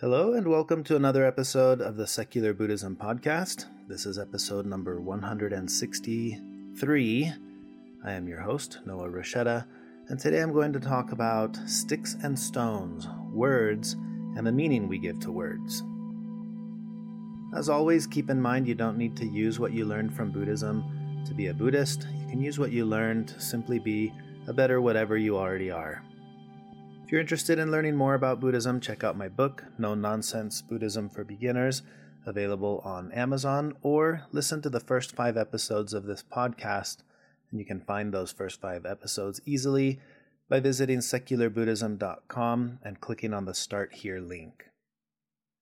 Hello, and welcome to another episode of the Secular Buddhism Podcast. This is episode number 163. I am your host, Noah Rasheta, and today I'm going to talk about sticks and stones, words, and the meaning we give to words. As always, keep in mind you don't need to use what you learned from Buddhism to be a Buddhist. You can use what you learned to simply be a better whatever you already are. If you're interested in learning more about Buddhism, check out my book, No Nonsense Buddhism for Beginners, available on Amazon, or listen to the first five episodes of this podcast. And you can find those first five episodes easily by visiting secularbuddhism.com and clicking on the Start Here link.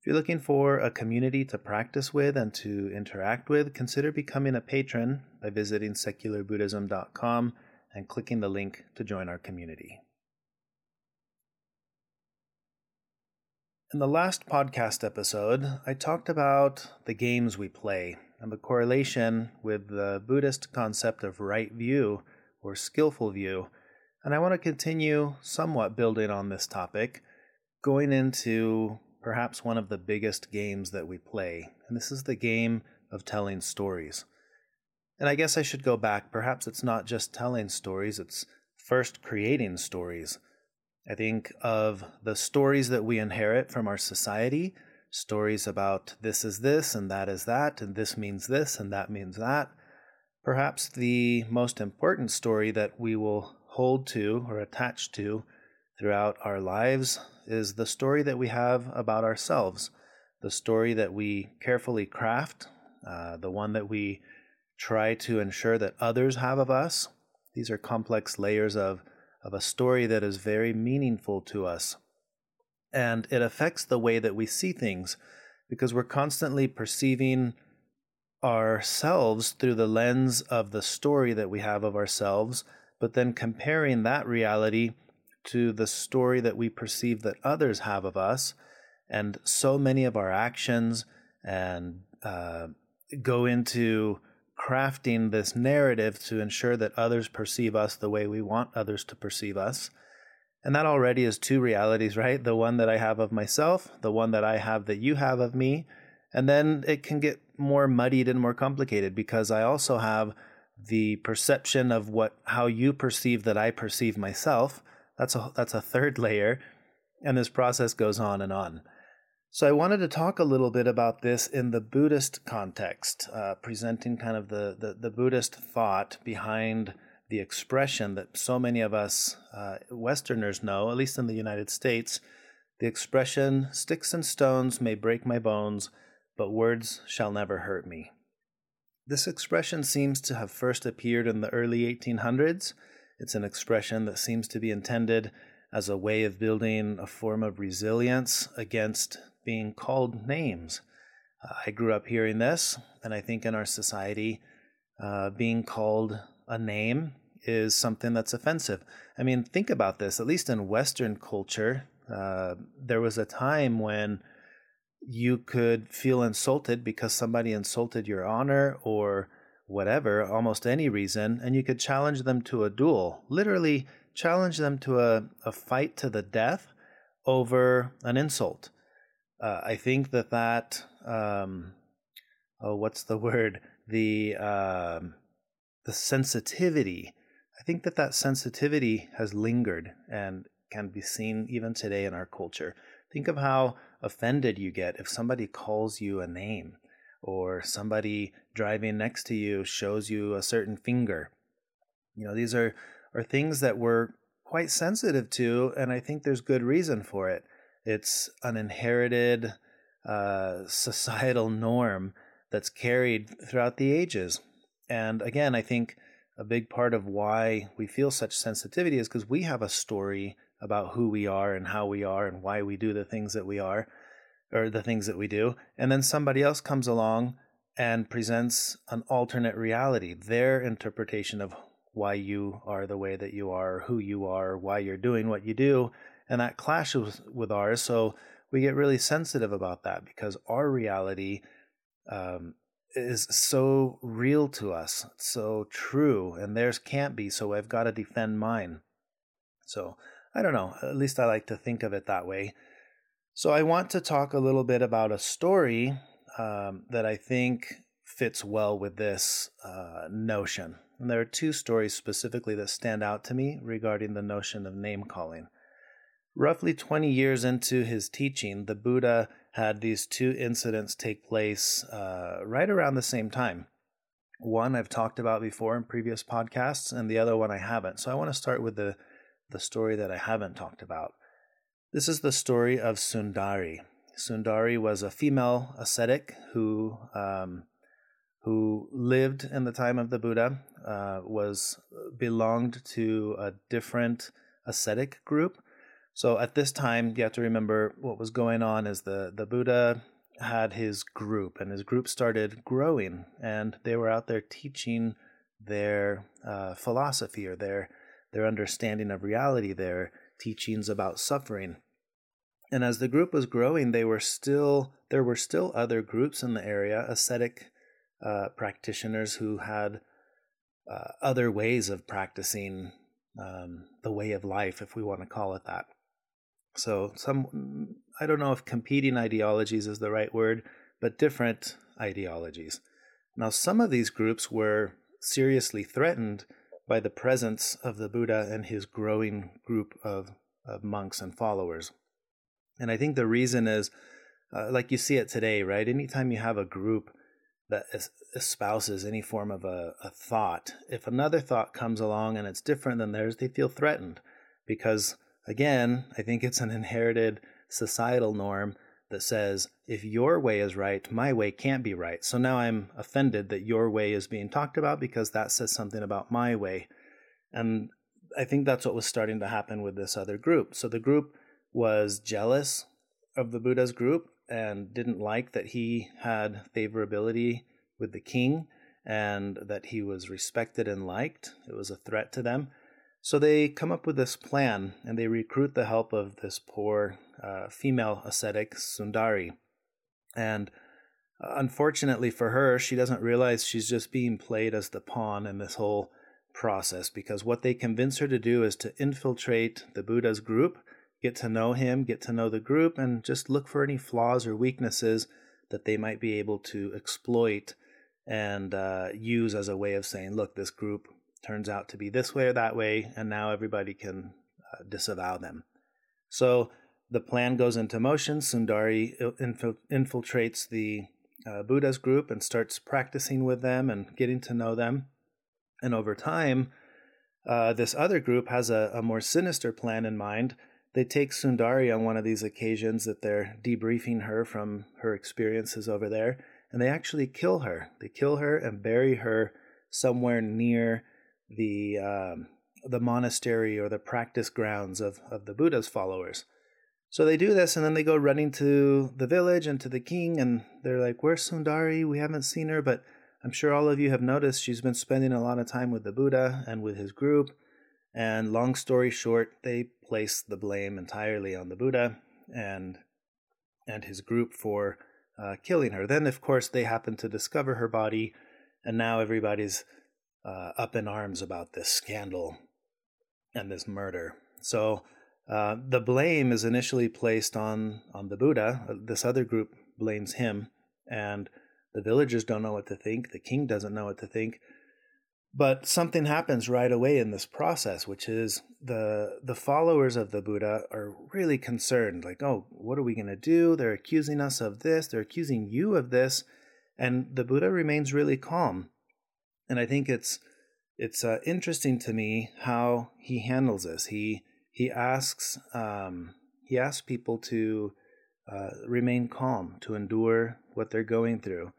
If you're looking for a community to practice with and to interact with, consider becoming a patron by visiting secularbuddhism.com and clicking the link to join our community. In the last podcast episode, I talked about the games we play and the correlation with the Buddhist concept of right view or skillful view. And I want to continue somewhat building on this topic, going into perhaps one of the biggest games that we play. And this is the game of telling stories. And I guess I should go back. Perhaps it's not just telling stories, it's first creating stories. I think of the stories that we inherit from our society stories about this is this and that is that, and this means this and that means that. Perhaps the most important story that we will hold to or attach to throughout our lives is the story that we have about ourselves, the story that we carefully craft, uh, the one that we try to ensure that others have of us. These are complex layers of of a story that is very meaningful to us. And it affects the way that we see things because we're constantly perceiving ourselves through the lens of the story that we have of ourselves, but then comparing that reality to the story that we perceive that others have of us. And so many of our actions and uh, go into crafting this narrative to ensure that others perceive us the way we want others to perceive us. And that already is two realities, right? The one that I have of myself, the one that I have that you have of me. And then it can get more muddied and more complicated because I also have the perception of what how you perceive that I perceive myself. That's a that's a third layer. And this process goes on and on. So I wanted to talk a little bit about this in the Buddhist context, uh, presenting kind of the, the, the Buddhist thought behind the expression that so many of us uh, Westerners know, at least in the United States, the expression "sticks and stones may break my bones, but words shall never hurt me." This expression seems to have first appeared in the early 1800s. It's an expression that seems to be intended as a way of building a form of resilience against being called names. Uh, I grew up hearing this, and I think in our society, uh, being called a name is something that's offensive. I mean, think about this. At least in Western culture, uh, there was a time when you could feel insulted because somebody insulted your honor or whatever, almost any reason, and you could challenge them to a duel. Literally, challenge them to a, a fight to the death over an insult uh, I think that that um, oh, what's the word? The um, the sensitivity. I think that that sensitivity has lingered and can be seen even today in our culture. Think of how offended you get if somebody calls you a name or somebody driving next to you shows you a certain finger. You know, these are, are things that we're quite sensitive to, and I think there's good reason for it. It's an inherited uh, societal norm that's carried throughout the ages. And again, I think a big part of why we feel such sensitivity is because we have a story about who we are and how we are and why we do the things that we are or the things that we do. And then somebody else comes along and presents an alternate reality, their interpretation of why you are the way that you are, who you are, why you're doing what you do and that clashes with ours. So we get really sensitive about that because our reality um, is so real to us, so true, and theirs can't be. So I've got to defend mine. So I don't know. At least I like to think of it that way. So, I want to talk a little bit about a story um, that I think fits well with this uh, notion. And there are two stories specifically that stand out to me regarding the notion of name calling. Roughly 20 years into his teaching, the Buddha had these two incidents take place uh, right around the same time. One I've talked about before in previous podcasts, and the other one I haven't. So I want to start with the, the story that I haven't talked about. This is the story of Sundari. Sundari was a female ascetic who um, who lived in the time of the Buddha, uh, was belonged to a different ascetic group. So at this time, you have to remember what was going on is the the Buddha had his group, and his group started growing, and they were out there teaching their uh, philosophy or their their understanding of reality, their teachings about suffering. And as the group was growing, they were still there were still other groups in the area, ascetic uh, practitioners who had uh, other ways of practicing um, the way of life, if we want to call it that. So, some, I don't know if competing ideologies is the right word, but different ideologies. Now, some of these groups were seriously threatened by the presence of the Buddha and his growing group of, of monks and followers. And I think the reason is, uh, like you see it today, right? Anytime you have a group that espouses any form of a, a thought, if another thought comes along and it's different than theirs, they feel threatened because, again, I think it's an inherited societal norm that says if your way is right, my way can't be right. So now I'm offended that your way is being talked about because that says something about my way. And I think that's what was starting to happen with this other group. So the group was jealous of the Buddha's group and didn't like that he had favorability with the king and that he was respected and liked. It was a threat to them. So they come up with this plan and they recruit the help of this poor uh, female ascetic, Sundari. And uh, unfortunately for her, she doesn't realize she's just being played as the pawn in this whole process because what they convince her to do is to infiltrate the Buddha's group get to know him, get to know the group, and just look for any flaws or weaknesses that they might be able to exploit and uh, use as a way of saying, look, this group turns out to be this way or that way, and now everybody can uh, disavow them. So the plan goes into motion. Sundari infil- infiltrates the uh, Buddha's group and starts practicing with them and getting to know them. And over time, uh, this other group has a, a more sinister plan in mind they take Sundari on one of these occasions that they're debriefing her from her experiences over there, and they actually kill her. They kill her and bury her somewhere near the um, the monastery or the practice grounds of, of the Buddha's followers. So they do this, and then they go running to the village and to the king, and they're like, Where's Sundari? We haven't seen her, but I'm sure all of you have noticed she's been spending a lot of time with the Buddha and with his group. And long story short, they place the blame entirely on the Buddha and and his group for uh, killing her. Then, of course, they happen to discover her body, and now everybody's uh, up in arms about this scandal and this murder. So uh, the blame is initially placed on on the Buddha. This other group blames him, and the villagers don't know what to think. The king doesn't know what to think. But something happens right away in this process, which is the the followers of the Buddha are really concerned, like, oh, what are we going to do? They're accusing us of this. They're accusing you of this, and the Buddha remains really calm. And I think it's it's uh, interesting to me how he handles this. He he asks um, he asks people to uh, remain calm, to endure what they're going through,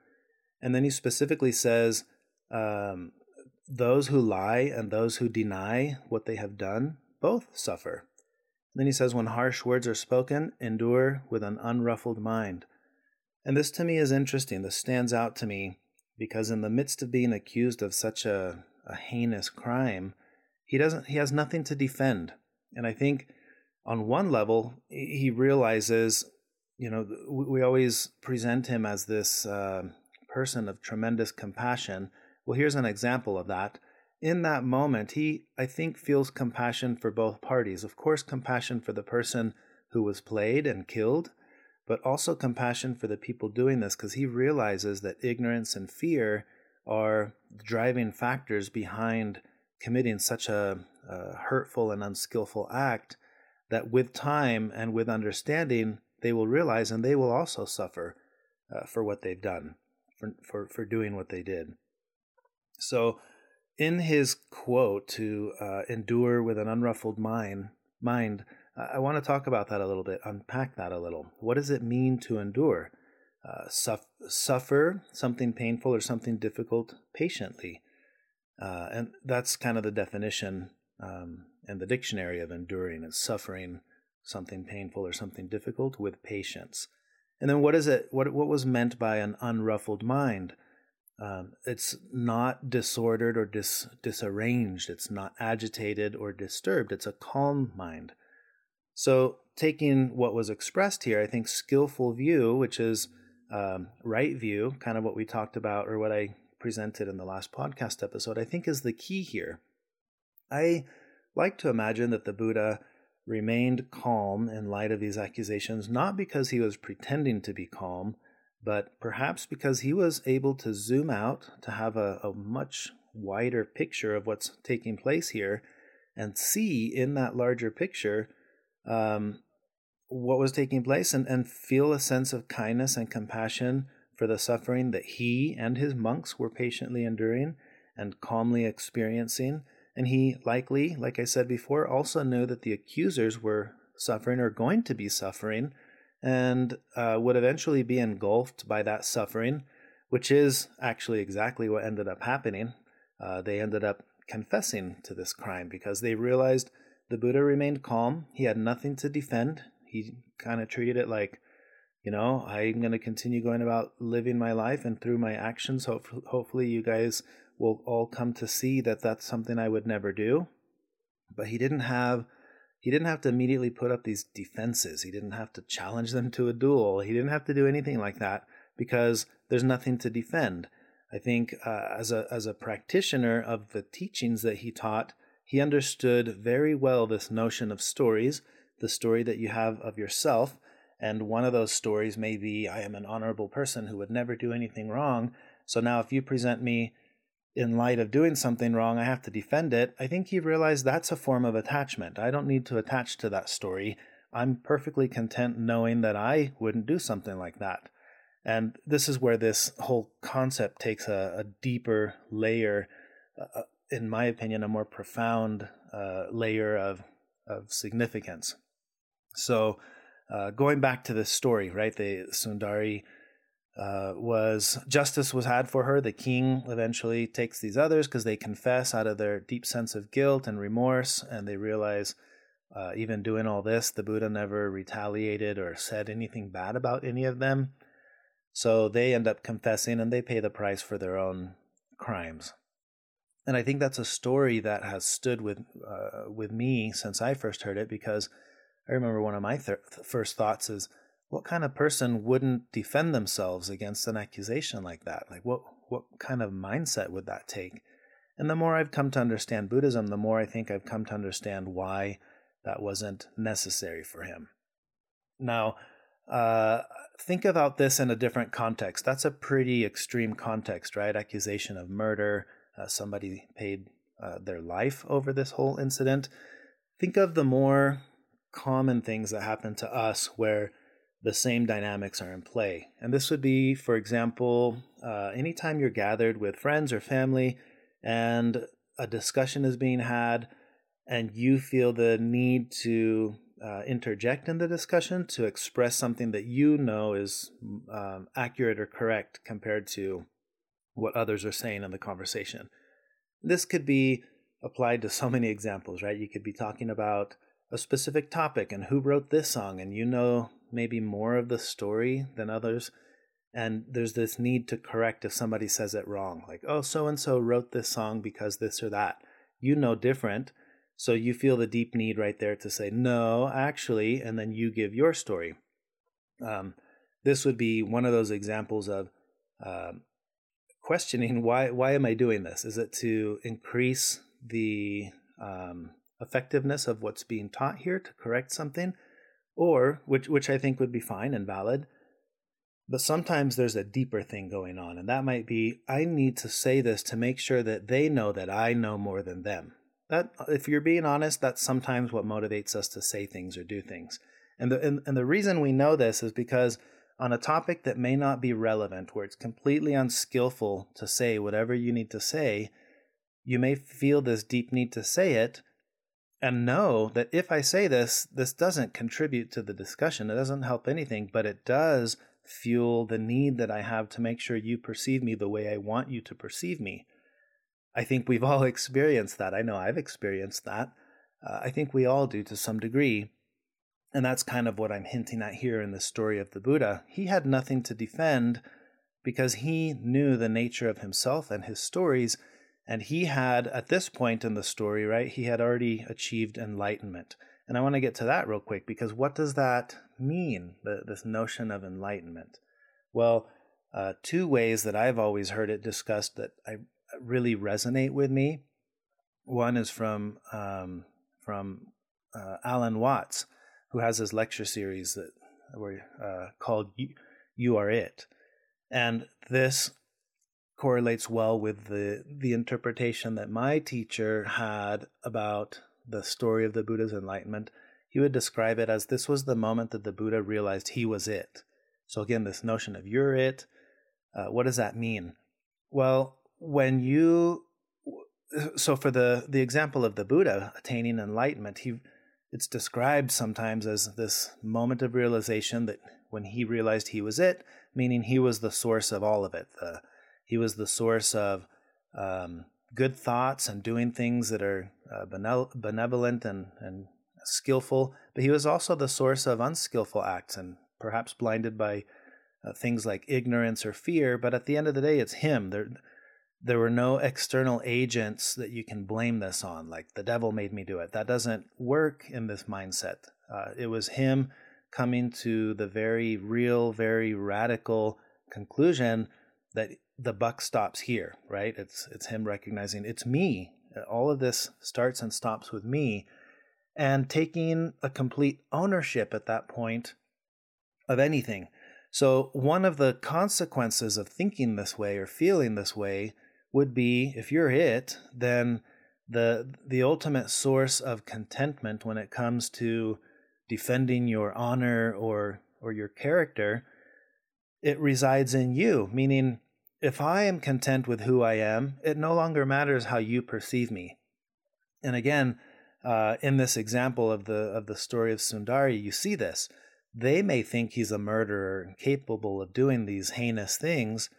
and then he specifically says. Um, those who lie and those who deny what they have done both suffer. Then he says, When harsh words are spoken, endure with an unruffled mind. And this to me is interesting. This stands out to me because in the midst of being accused of such a, a heinous crime, he doesn't he has nothing to defend. And I think on one level, he realizes, you know, we always present him as this uh, person of tremendous compassion well, here's an example of that. In that moment, he, I think, feels compassion for both parties. Of course, compassion for the person who was played and killed, but also compassion for the people doing this because he realizes that ignorance and fear are driving factors behind committing such a, a hurtful and unskillful act that with time and with understanding, they will realize and they will also suffer uh, for what they've done, for, for, for doing what they did. So, in his quote to uh, endure with an unruffled mind, mind I want to talk about that a little bit, unpack that a little. What does it mean to endure? Uh, suff- suffer something painful or something difficult patiently. Uh, and that's kind of the definition um, in the dictionary of enduring is suffering something painful or something difficult with patience. And then what is it? What what was meant by an unruffled mind? Um, it's not disordered or dis, disarranged. It's not agitated or disturbed. It's a calm mind. So, taking what was expressed here, I think skillful view, which is um, right view, kind of what we talked about or what I presented in the last podcast episode, I think is the key here. I like to imagine that the Buddha remained calm in light of these accusations, not because he was pretending to be calm, but perhaps because he was able to zoom out to have a, a much wider picture of what's taking place here and see in that larger picture um, what was taking place and, and feel a sense of kindness and compassion for the suffering that he and his monks were patiently enduring and calmly experiencing. And he likely, like I said before, also knew that the accusers were suffering or going to be suffering and uh, would eventually be engulfed by that suffering, which is actually exactly what ended up happening. Uh, they ended up confessing to this crime because they realized the Buddha remained calm. He had nothing to defend. He kind of treated it like, you know, I'm going to continue going about living my life, and through my actions, hope, hopefully, you guys will all come to see that that's something I would never do. But he didn't have he didn't have to immediately put up these defenses. He didn't have to challenge them to a duel. He didn't have to do anything like that because there's nothing to defend. I think uh, as a as a practitioner of the teachings that he taught, he understood very well this notion of stories, the story that you have of yourself. And one of those stories may be I am an honorable person who would never do anything wrong. So now, if you present me in light of doing something wrong, I have to defend it. I think he realized that's a form of attachment. I don't need to attach to that story. I'm perfectly content knowing that I wouldn't do something like that. And this is where this whole concept takes a, a deeper layer, uh, in my opinion, a more profound uh, layer of of significance. So, uh, going back to this story, right? The Sundari uh, was justice was had for her. The king eventually takes these others because they confess out of their deep sense of guilt and remorse, and they realize. Uh, even doing all this, the Buddha never retaliated or said anything bad about any of them. So they end up confessing and they pay the price for their own crimes and I think that's a story that has stood with uh, with me since I first heard it because I remember one of my first thoughts is what kind of person wouldn't defend themselves against an accusation like that? Like what what kind of mindset would that take? And the more I've come to understand Buddhism the more I think I've come to understand why that wasn't necessary for him. Now uh, think about this in a different context. That's a pretty extreme context right? Accusation of murder uh, somebody paid uh, their life over this whole incident. Think of the more common things that happen to us where the same dynamics are in play. And this would be, for example, uh, anytime you're gathered with friends or family and a discussion is being had and you feel the need to uh, interject in the discussion to express something that you know is um, accurate or correct compared to what others are saying in the conversation. This could be applied to so many examples, right? You could be talking about a specific topic and who wrote this song, and you know maybe more of the story than others. And there's this need to correct if somebody says it wrong, like, oh, so and so wrote this song because this or that. You know different. So you feel the deep need right there to say, no, actually, and then you give your story. Um, this would be one of those examples of um, questioning why why am I doing this? Is it to increase the um, effectiveness of what's being taught here to correct something, Or, which, which I think would be fine and valid, but sometimes there's a deeper thing going on, and that might be I need to say this to make sure that they know that I know more than them. That, if you're being honest, that's sometimes what motivates us to say things or do things. And the, and, and the reason we know this is because on a topic that may not be relevant, where it's completely unskillful to say whatever you need to say, you may feel this deep need to say it and know that if I say this, this doesn't contribute to the discussion. It doesn't help anything, but it does fuel the need that I have to make sure you perceive me the way I want you to perceive me. I think we've all experienced that. I know I've experienced that. Uh, I think we all do to some degree. And that's kind of what I'm hinting at here in the story of the Buddha. He had nothing to defend because he knew the nature of himself and his stories. And he had, at this point in the story, right, he had already achieved enlightenment. And I want to get to that real quick because what does that mean, this notion of enlightenment? Well, uh, two ways that I've always heard it discussed that I really resonate with me. One is from um, from uh, Alan Watts, who has his lecture series that were uh, called "You Are It," and this correlates well with the the interpretation that my teacher had about the story of the Buddha's enlightenment, he would describe it as this was the moment that the Buddha realized he was it. So, again, this notion of you're it, uh, what does that mean? Well, when you, so for the, the example of the Buddha attaining enlightenment, he, it's described sometimes as this moment of realization that when he realized he was it, meaning he was the source of all of it. The, he was the source of um, good thoughts and doing things that are uh, benevolent and, and skillful, but he was also the source of unskillful acts and perhaps blinded by uh, things like ignorance or fear. But at the end of the day, it's him. There, there were no external agents that you can blame this on, like the devil made me do it. That doesn't work in this mindset. Uh, it was him coming to the very real, very radical conclusion that the buck stops here, right? It's it's him recognizing it's me. All of this starts and stops with me and taking a complete ownership at that point of anything. So one of the consequences of thinking this way or feeling this way would be if you're it, then the the ultimate source of contentment when it comes to defending your honor or or your character it resides in you meaning if I am content with who I am, it no longer matters how you perceive me. And again, uh, in this example of the of the story of Sundari, you see this. They may think he's a murderer and capable of doing these heinous things,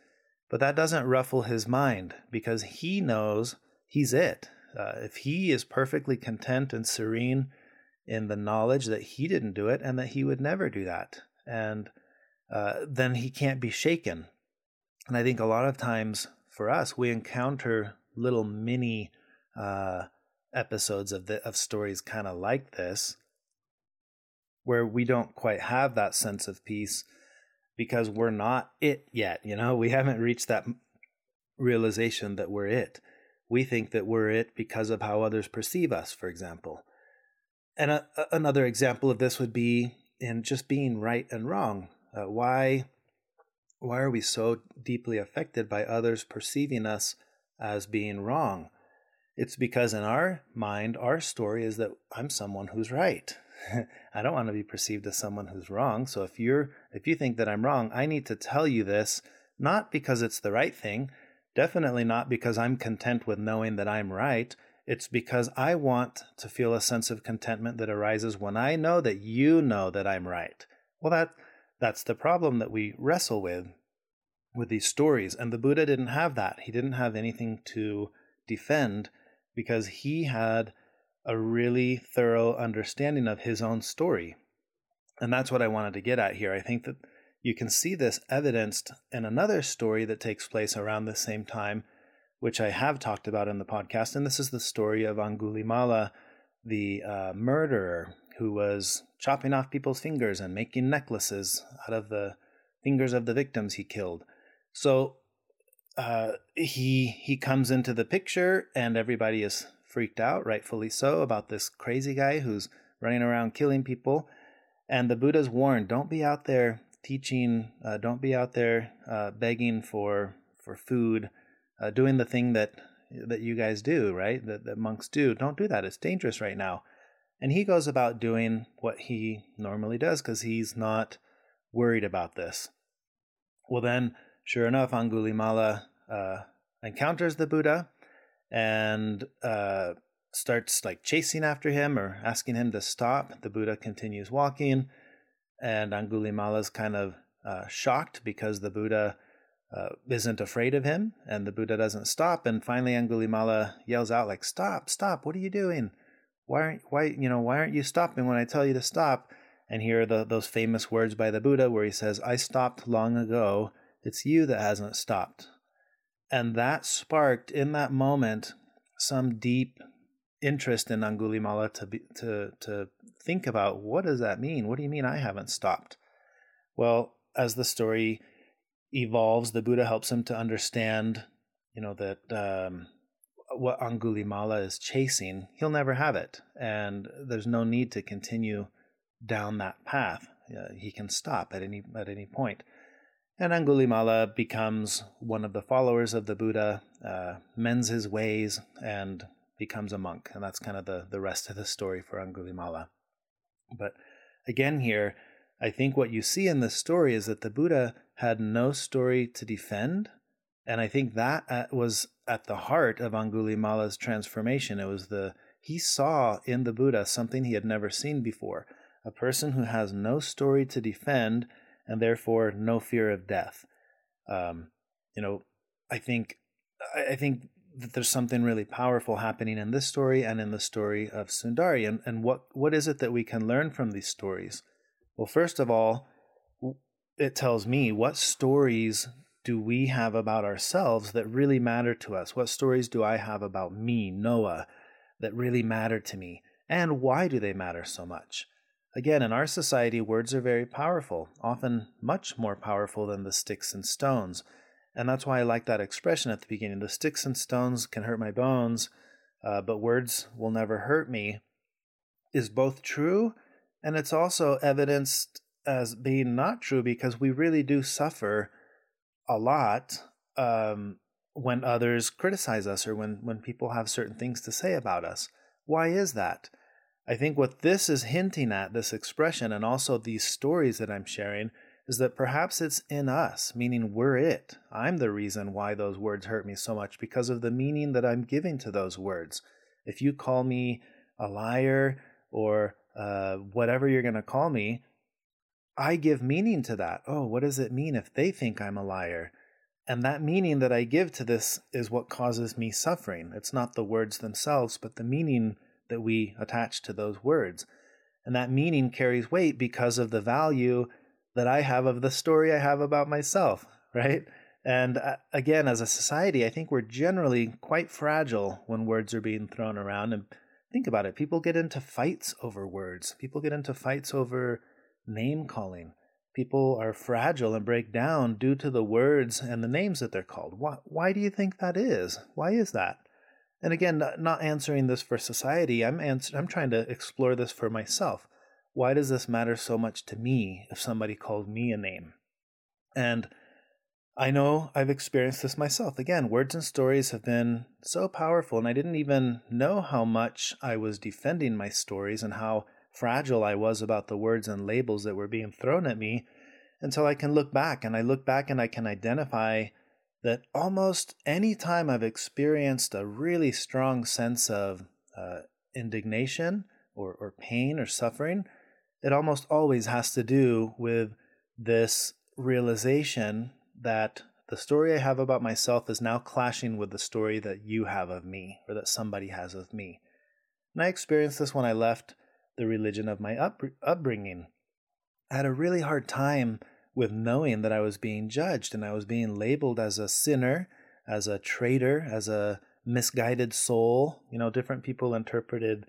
but that doesn't ruffle his mind because he knows he's it. Uh, if he is perfectly content and serene in the knowledge that he didn't do it and that he would never do that, and uh, then he can't be shaken and I think a lot of times for us, we encounter little mini uh, episodes of the of stories kind of like this, where we don't quite have that sense of peace because we're not it yet. You know, we haven't reached that realization that we're it. We think that we're it because of how others perceive us, for example. And a, another example of this would be in just being right and wrong. Uh, why why are we so deeply affected by others perceiving us as being wrong? It's because in our mind, our story is that I'm someone who's right. I don't want to be perceived as someone who's wrong. So if you're if you think that I'm wrong, I need to tell you this not because it's the right thing, definitely not because I'm content with knowing that I'm right. It's because I want to feel a sense of contentment that arises when I know that you know that I'm right. Well, that that's the problem that we wrestle with with these stories. And the Buddha didn't have that. He didn't have anything to defend because he had a really thorough understanding of his own story. And that's what I wanted to get at here. I think that you can see this evidenced in another story that takes place around the same time, which I have talked about in the podcast. And this is the story of Angulimala, the uh, murderer who was chopping off people's fingers and making necklaces out of the fingers of the victims he killed. So uh, he he comes into the picture, and everybody is freaked out, rightfully so, about this crazy guy who's running around killing people. And the Buddha's warned, don't be out there teaching, uh, don't be out there uh, begging for for food, uh, doing the thing that that you guys do, right? That, that monks do. Don't do that. It's dangerous right now. And he goes about doing what he normally does because he's not worried about this. Well, then, sure enough, Angulimala uh, encounters the Buddha and uh, starts like chasing after him or asking him to stop. The Buddha continues walking, and Angulimala is kind of uh, shocked because the Buddha uh, isn't afraid of him, and the Buddha doesn't stop. And finally, Angulimala yells out like, "Stop! Stop! What are you doing? Why aren't why you know why aren't you stopping when I tell you to stop?" And here are the, those famous words by the Buddha where he says, "I stopped long ago. It's you that hasn't stopped." And that sparked in that moment some deep interest in Angulimala to be, to to think about what does that mean? What do you mean I haven't stopped? Well, as the story evolves, the Buddha helps him to understand, you know, that um, what Angulimala is chasing, he'll never have it, and there's no need to continue down that path. Uh, he can stop at any at any point. And Angulimala becomes one of the followers of the Buddha, uh, mends his ways, and becomes a monk. And that's kind of the, the rest of the story for Angulimala. But again, here, I think what you see in this story is that the Buddha had no story to defend. And I think that uh, was at the heart of Angulimala's transformation. It was the, he saw in the Buddha something he had never seen before a person who has no story to defend and therefore no fear of death. Um, you know, I think I think that there's something really powerful happening in this story and in the story of Sundari. And, and what, what is it that we can learn from these stories? Well, first of all, it tells me what stories do we have about ourselves that really matter to us? What stories do I have about me, Noah, that really matter to me? And why do they matter so much? Again, in our society, words are very powerful, often much more powerful than the sticks and stones. And that's why I like that expression at the beginning the sticks and stones can hurt my bones, uh, but words will never hurt me, is both true and it's also evidenced as being not true because we really do suffer a lot um, when others criticize us or when, when people have certain things to say about us. Why is that? I think what this is hinting at, this expression, and also these stories that I'm sharing, is that perhaps it's in us, meaning we're it. I'm the reason why those words hurt me so much because of the meaning that I'm giving to those words. If you call me a liar or uh, whatever you're going to call me, I give meaning to that. Oh, what does it mean if they think I'm a liar? And that meaning that I give to this is what causes me suffering. It's not the words themselves, but the meaning that we attach to those words. And that meaning carries weight because of the value that I have of the story I have about myself, right? And uh, again, as a society, I think we're generally quite fragile when words are being thrown around. And think about it people get into fights over words, people get into fights over name calling. People are fragile and break down due to the words and the names that they're called. Why, why do you think that is? Why is that? And again, not answering this for society, I'm I'm trying to explore this for myself. Why does this matter so much to me if somebody called me a name? And I know I've experienced this myself. Again, words and stories have been so powerful, and I didn't even know how much I was defending my stories and how fragile I was about the words and labels that were being thrown at me until I can look back. And I look back and I can identify that almost any time I've experienced a really strong sense of uh, indignation or, or pain or suffering, it almost always has to do with this realization that the story I have about myself is now clashing with the story that you have of me or that somebody has of me. And I experienced this when I left the religion of my up- upbringing. I had a really hard time with knowing that I was being judged and I was being labeled as a sinner, as a traitor, as a misguided soul. You know, different people interpreted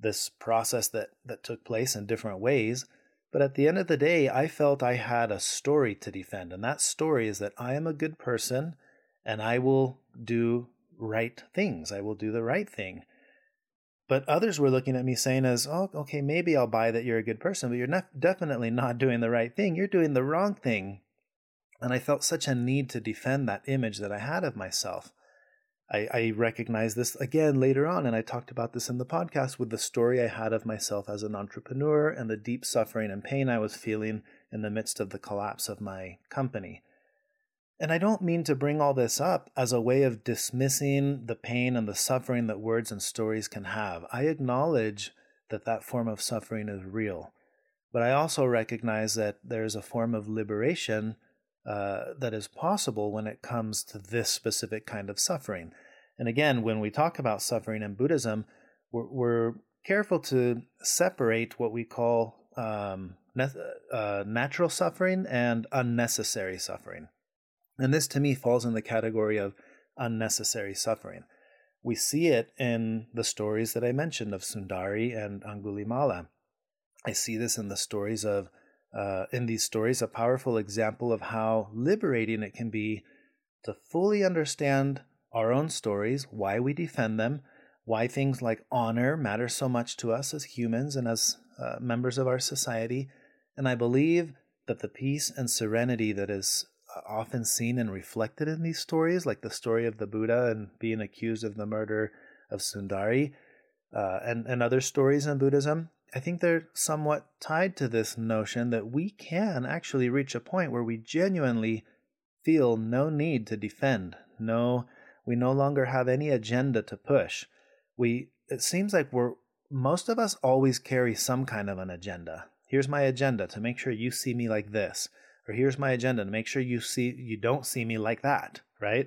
this process that, that took place in different ways. But at the end of the day, I felt I had a story to defend. And that story is that I am a good person and I will do right things. I will do the right thing. But others were looking at me saying as oh okay maybe i'll buy that you're a good person but you're not, definitely not doing the right thing. You're doing the wrong thing. And i felt such a need to defend that image that i had of myself. I, I recognized this again later on and i talked about this in the podcast with the story i had of myself as an entrepreneur and the deep suffering and pain i was feeling in the midst of the collapse of my company and I don't mean to bring all this up as a way of dismissing the pain and the suffering that words and stories can have. I acknowledge that that form of suffering is real. But I also recognize that there's a form of liberation uh, that is possible when it comes to this specific kind of suffering. And again, when we talk about suffering in Buddhism, we're, we're careful to separate what we call um, uh, natural suffering and unnecessary suffering. And this to me falls in the category of unnecessary suffering. We see it in the stories that I mentioned of Sundari and Angulimala. I see this in the stories of, uh, in these stories, a powerful example of how liberating it can be to fully understand our own stories, why we defend them, why things like honor matter so much to us as humans and as uh, members of our society. And I believe that the peace and serenity that is often seen and reflected in these stories, like the story of the Buddha and being accused of the murder of Sundari, uh, and, and other stories in Buddhism, I think they're somewhat tied to this notion that we can actually reach a point where we genuinely feel no need to defend, no, we no longer have any agenda to push. We, it seems like we're, most of us always carry some kind of an agenda. Here's my agenda to make sure you see me like this or here's my agenda to make sure you see you don't see me like that right?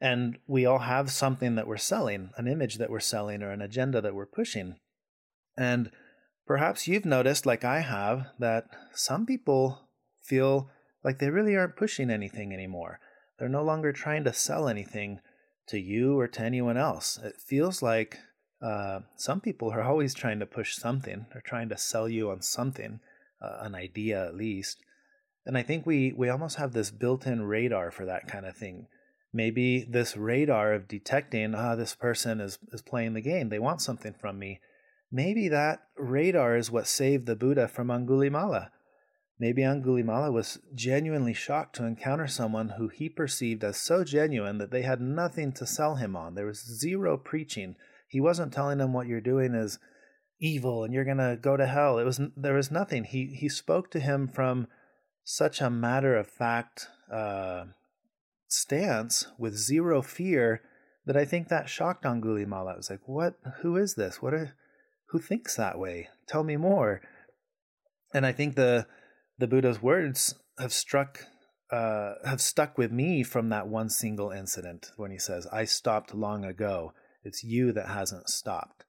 And we all have something that we're selling an image that we're selling or an agenda that we're pushing. And perhaps you've noticed like i have that some people feel like they really aren't pushing anything anymore. They're no longer trying to sell anything to you or to anyone else. It feels like uh, some people are always trying to push something they're trying to sell you on something uh, an idea at least and I think we we almost have this built-in radar for that kind of thing. Maybe this radar of detecting, ah, this person is is playing the game. They want something from me. Maybe that radar is what saved the Buddha from Angulimala. Maybe Angulimala was genuinely shocked to encounter someone who he perceived as so genuine that they had nothing to sell him on. There was zero preaching. He wasn't telling them what you're doing is evil and you're going to go to hell. It was there was nothing. He he spoke to him from such a matter of fact uh, stance with zero fear that I think that shocked Angulimala. I was like, "What? Who is this? What? Are, who thinks that way? Tell me more." And I think the the Buddha's words have struck uh, have stuck with me from that one single incident when he says, "I stopped long ago. It's you that hasn't stopped."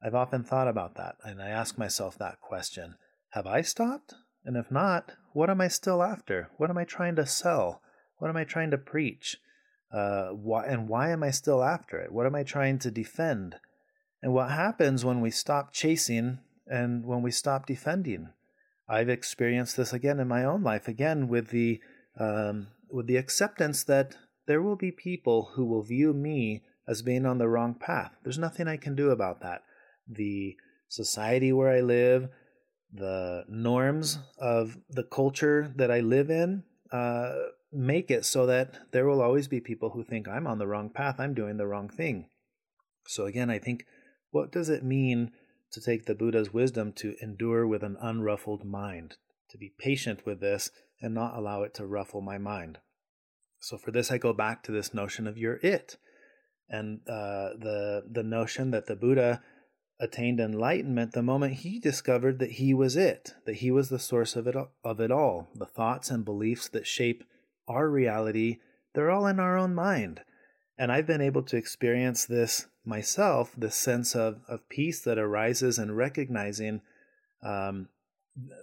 I've often thought about that, and I ask myself that question: Have I stopped? And if not, what am I still after? What am I trying to sell? What am I trying to preach? Uh, why, and why am I still after it? What am I trying to defend? And what happens when we stop chasing and when we stop defending? I've experienced this again in my own life, again with the um, with the acceptance that there will be people who will view me as being on the wrong path. There's nothing I can do about that. The society where I live, the norms of the culture that I live in uh, make it so that there will always be people who think I'm on the wrong path, I'm doing the wrong thing. So, again, I think what does it mean to take the Buddha's wisdom to endure with an unruffled mind, to be patient with this and not allow it to ruffle my mind? So, for this, I go back to this notion of your it and uh, the the notion that the Buddha attained enlightenment the moment he discovered that he was it, that he was the source of it, of it all. The thoughts and beliefs that shape our reality, they're all in our own mind. And I've been able to experience this myself, this sense of, of peace that arises in recognizing um,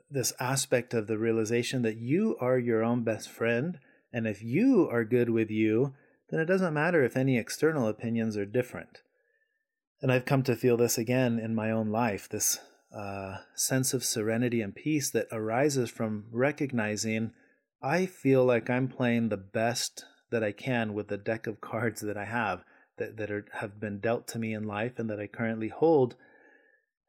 this aspect of the realization that you are your own best friend. And if you are good with you, then it doesn't matter if any external opinions are different. And I've come to feel this again in my own life this uh, sense of serenity and peace that arises from recognizing I feel like I'm playing the best that I can with the deck of cards that I have that, that are, have been dealt to me in life and that I currently hold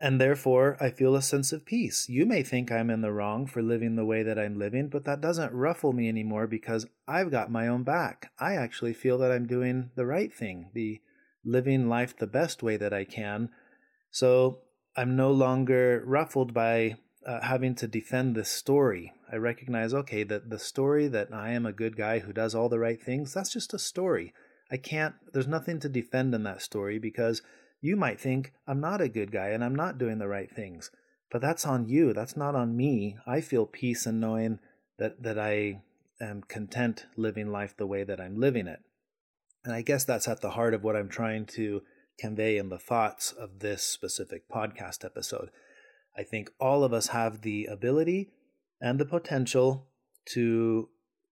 And therefore, I feel a sense of peace. You may think I'm in the wrong for living the way that I'm living, but that doesn't ruffle me anymore because I've got my own back. I actually feel that I'm doing the right thing, the living life the best way that I can. So I'm no longer ruffled by uh, having to defend this story. I recognize, okay, that the story that I am a good guy who does all the right things, that's just a story. I can't, there's nothing to defend in that story because you might think I'm not a good guy and I'm not doing the right things. But that's on you. That's not on me. I feel peace in knowing that, that I am content living life the way that I'm living it. And I guess that's at the heart of what I'm trying to convey in the thoughts of this specific podcast episode. I think all of us have the ability and the potential to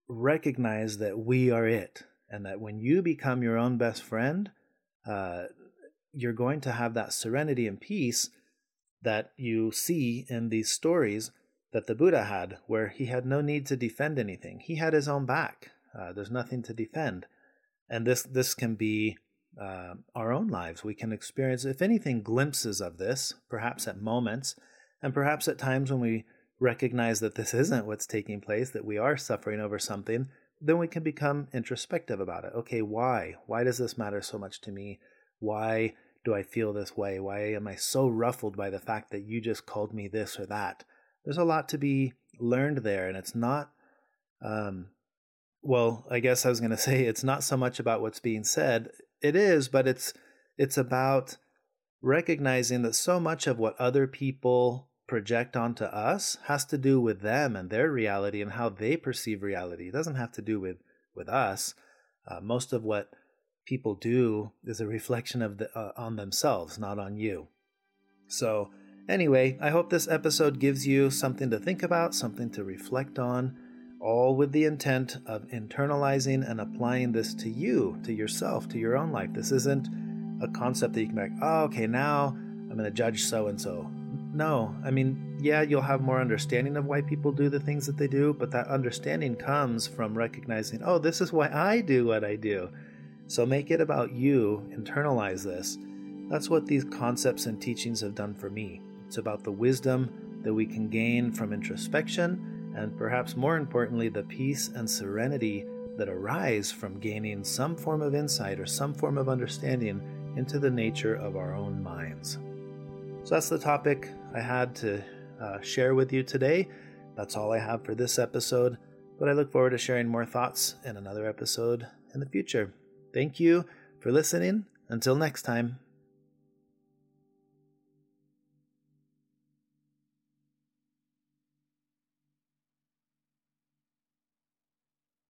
recognize that we are it, and that when you become your own best friend, uh, you're going to have that serenity and peace that you see in these stories that the Buddha had, where he had no need to defend anything. He had his own back. Uh, there's nothing to defend, and this this can be uh, our own lives. We can experience, if anything, glimpses of this, perhaps at moments, and perhaps at times when we recognize that this isn't what's taking place, that we are suffering over something, then we can become introspective about it. Okay, why? Why does this matter so much to me? Why do I feel this way? Why am I so ruffled by the fact that you just called me this or that? There's a lot to be learned there, and it's not, um, well, I guess I was going to say it's not so much about what's being said. It is, but it's it's about recognizing that so much of what other people project onto us has to do with them and their reality and how they perceive reality. It doesn't have to do with with us. Uh, most of what people do is a reflection of the uh, on themselves, not on you. So, anyway, I hope this episode gives you something to think about, something to reflect on, all with the intent of internalizing and applying this to you, to yourself, to your own life. This isn't a concept that you can be like, oh, okay, now I'm going to judge so and so. No, I mean, yeah, you'll have more understanding of why people do the things that they do, but that understanding comes from recognizing, oh, this is why I do what I do. So make it about you, internalize this. That's what these concepts and teachings have done for me. It's about the wisdom that we can gain from introspection, and perhaps more importantly, the peace and serenity that arise from gaining some form of insight or some form of understanding into the nature of our own minds. So that's the topic I had to uh, share with you today. That's all I have for this episode, but I look forward to sharing more thoughts in another episode in the future. Thank you for listening. Until next time.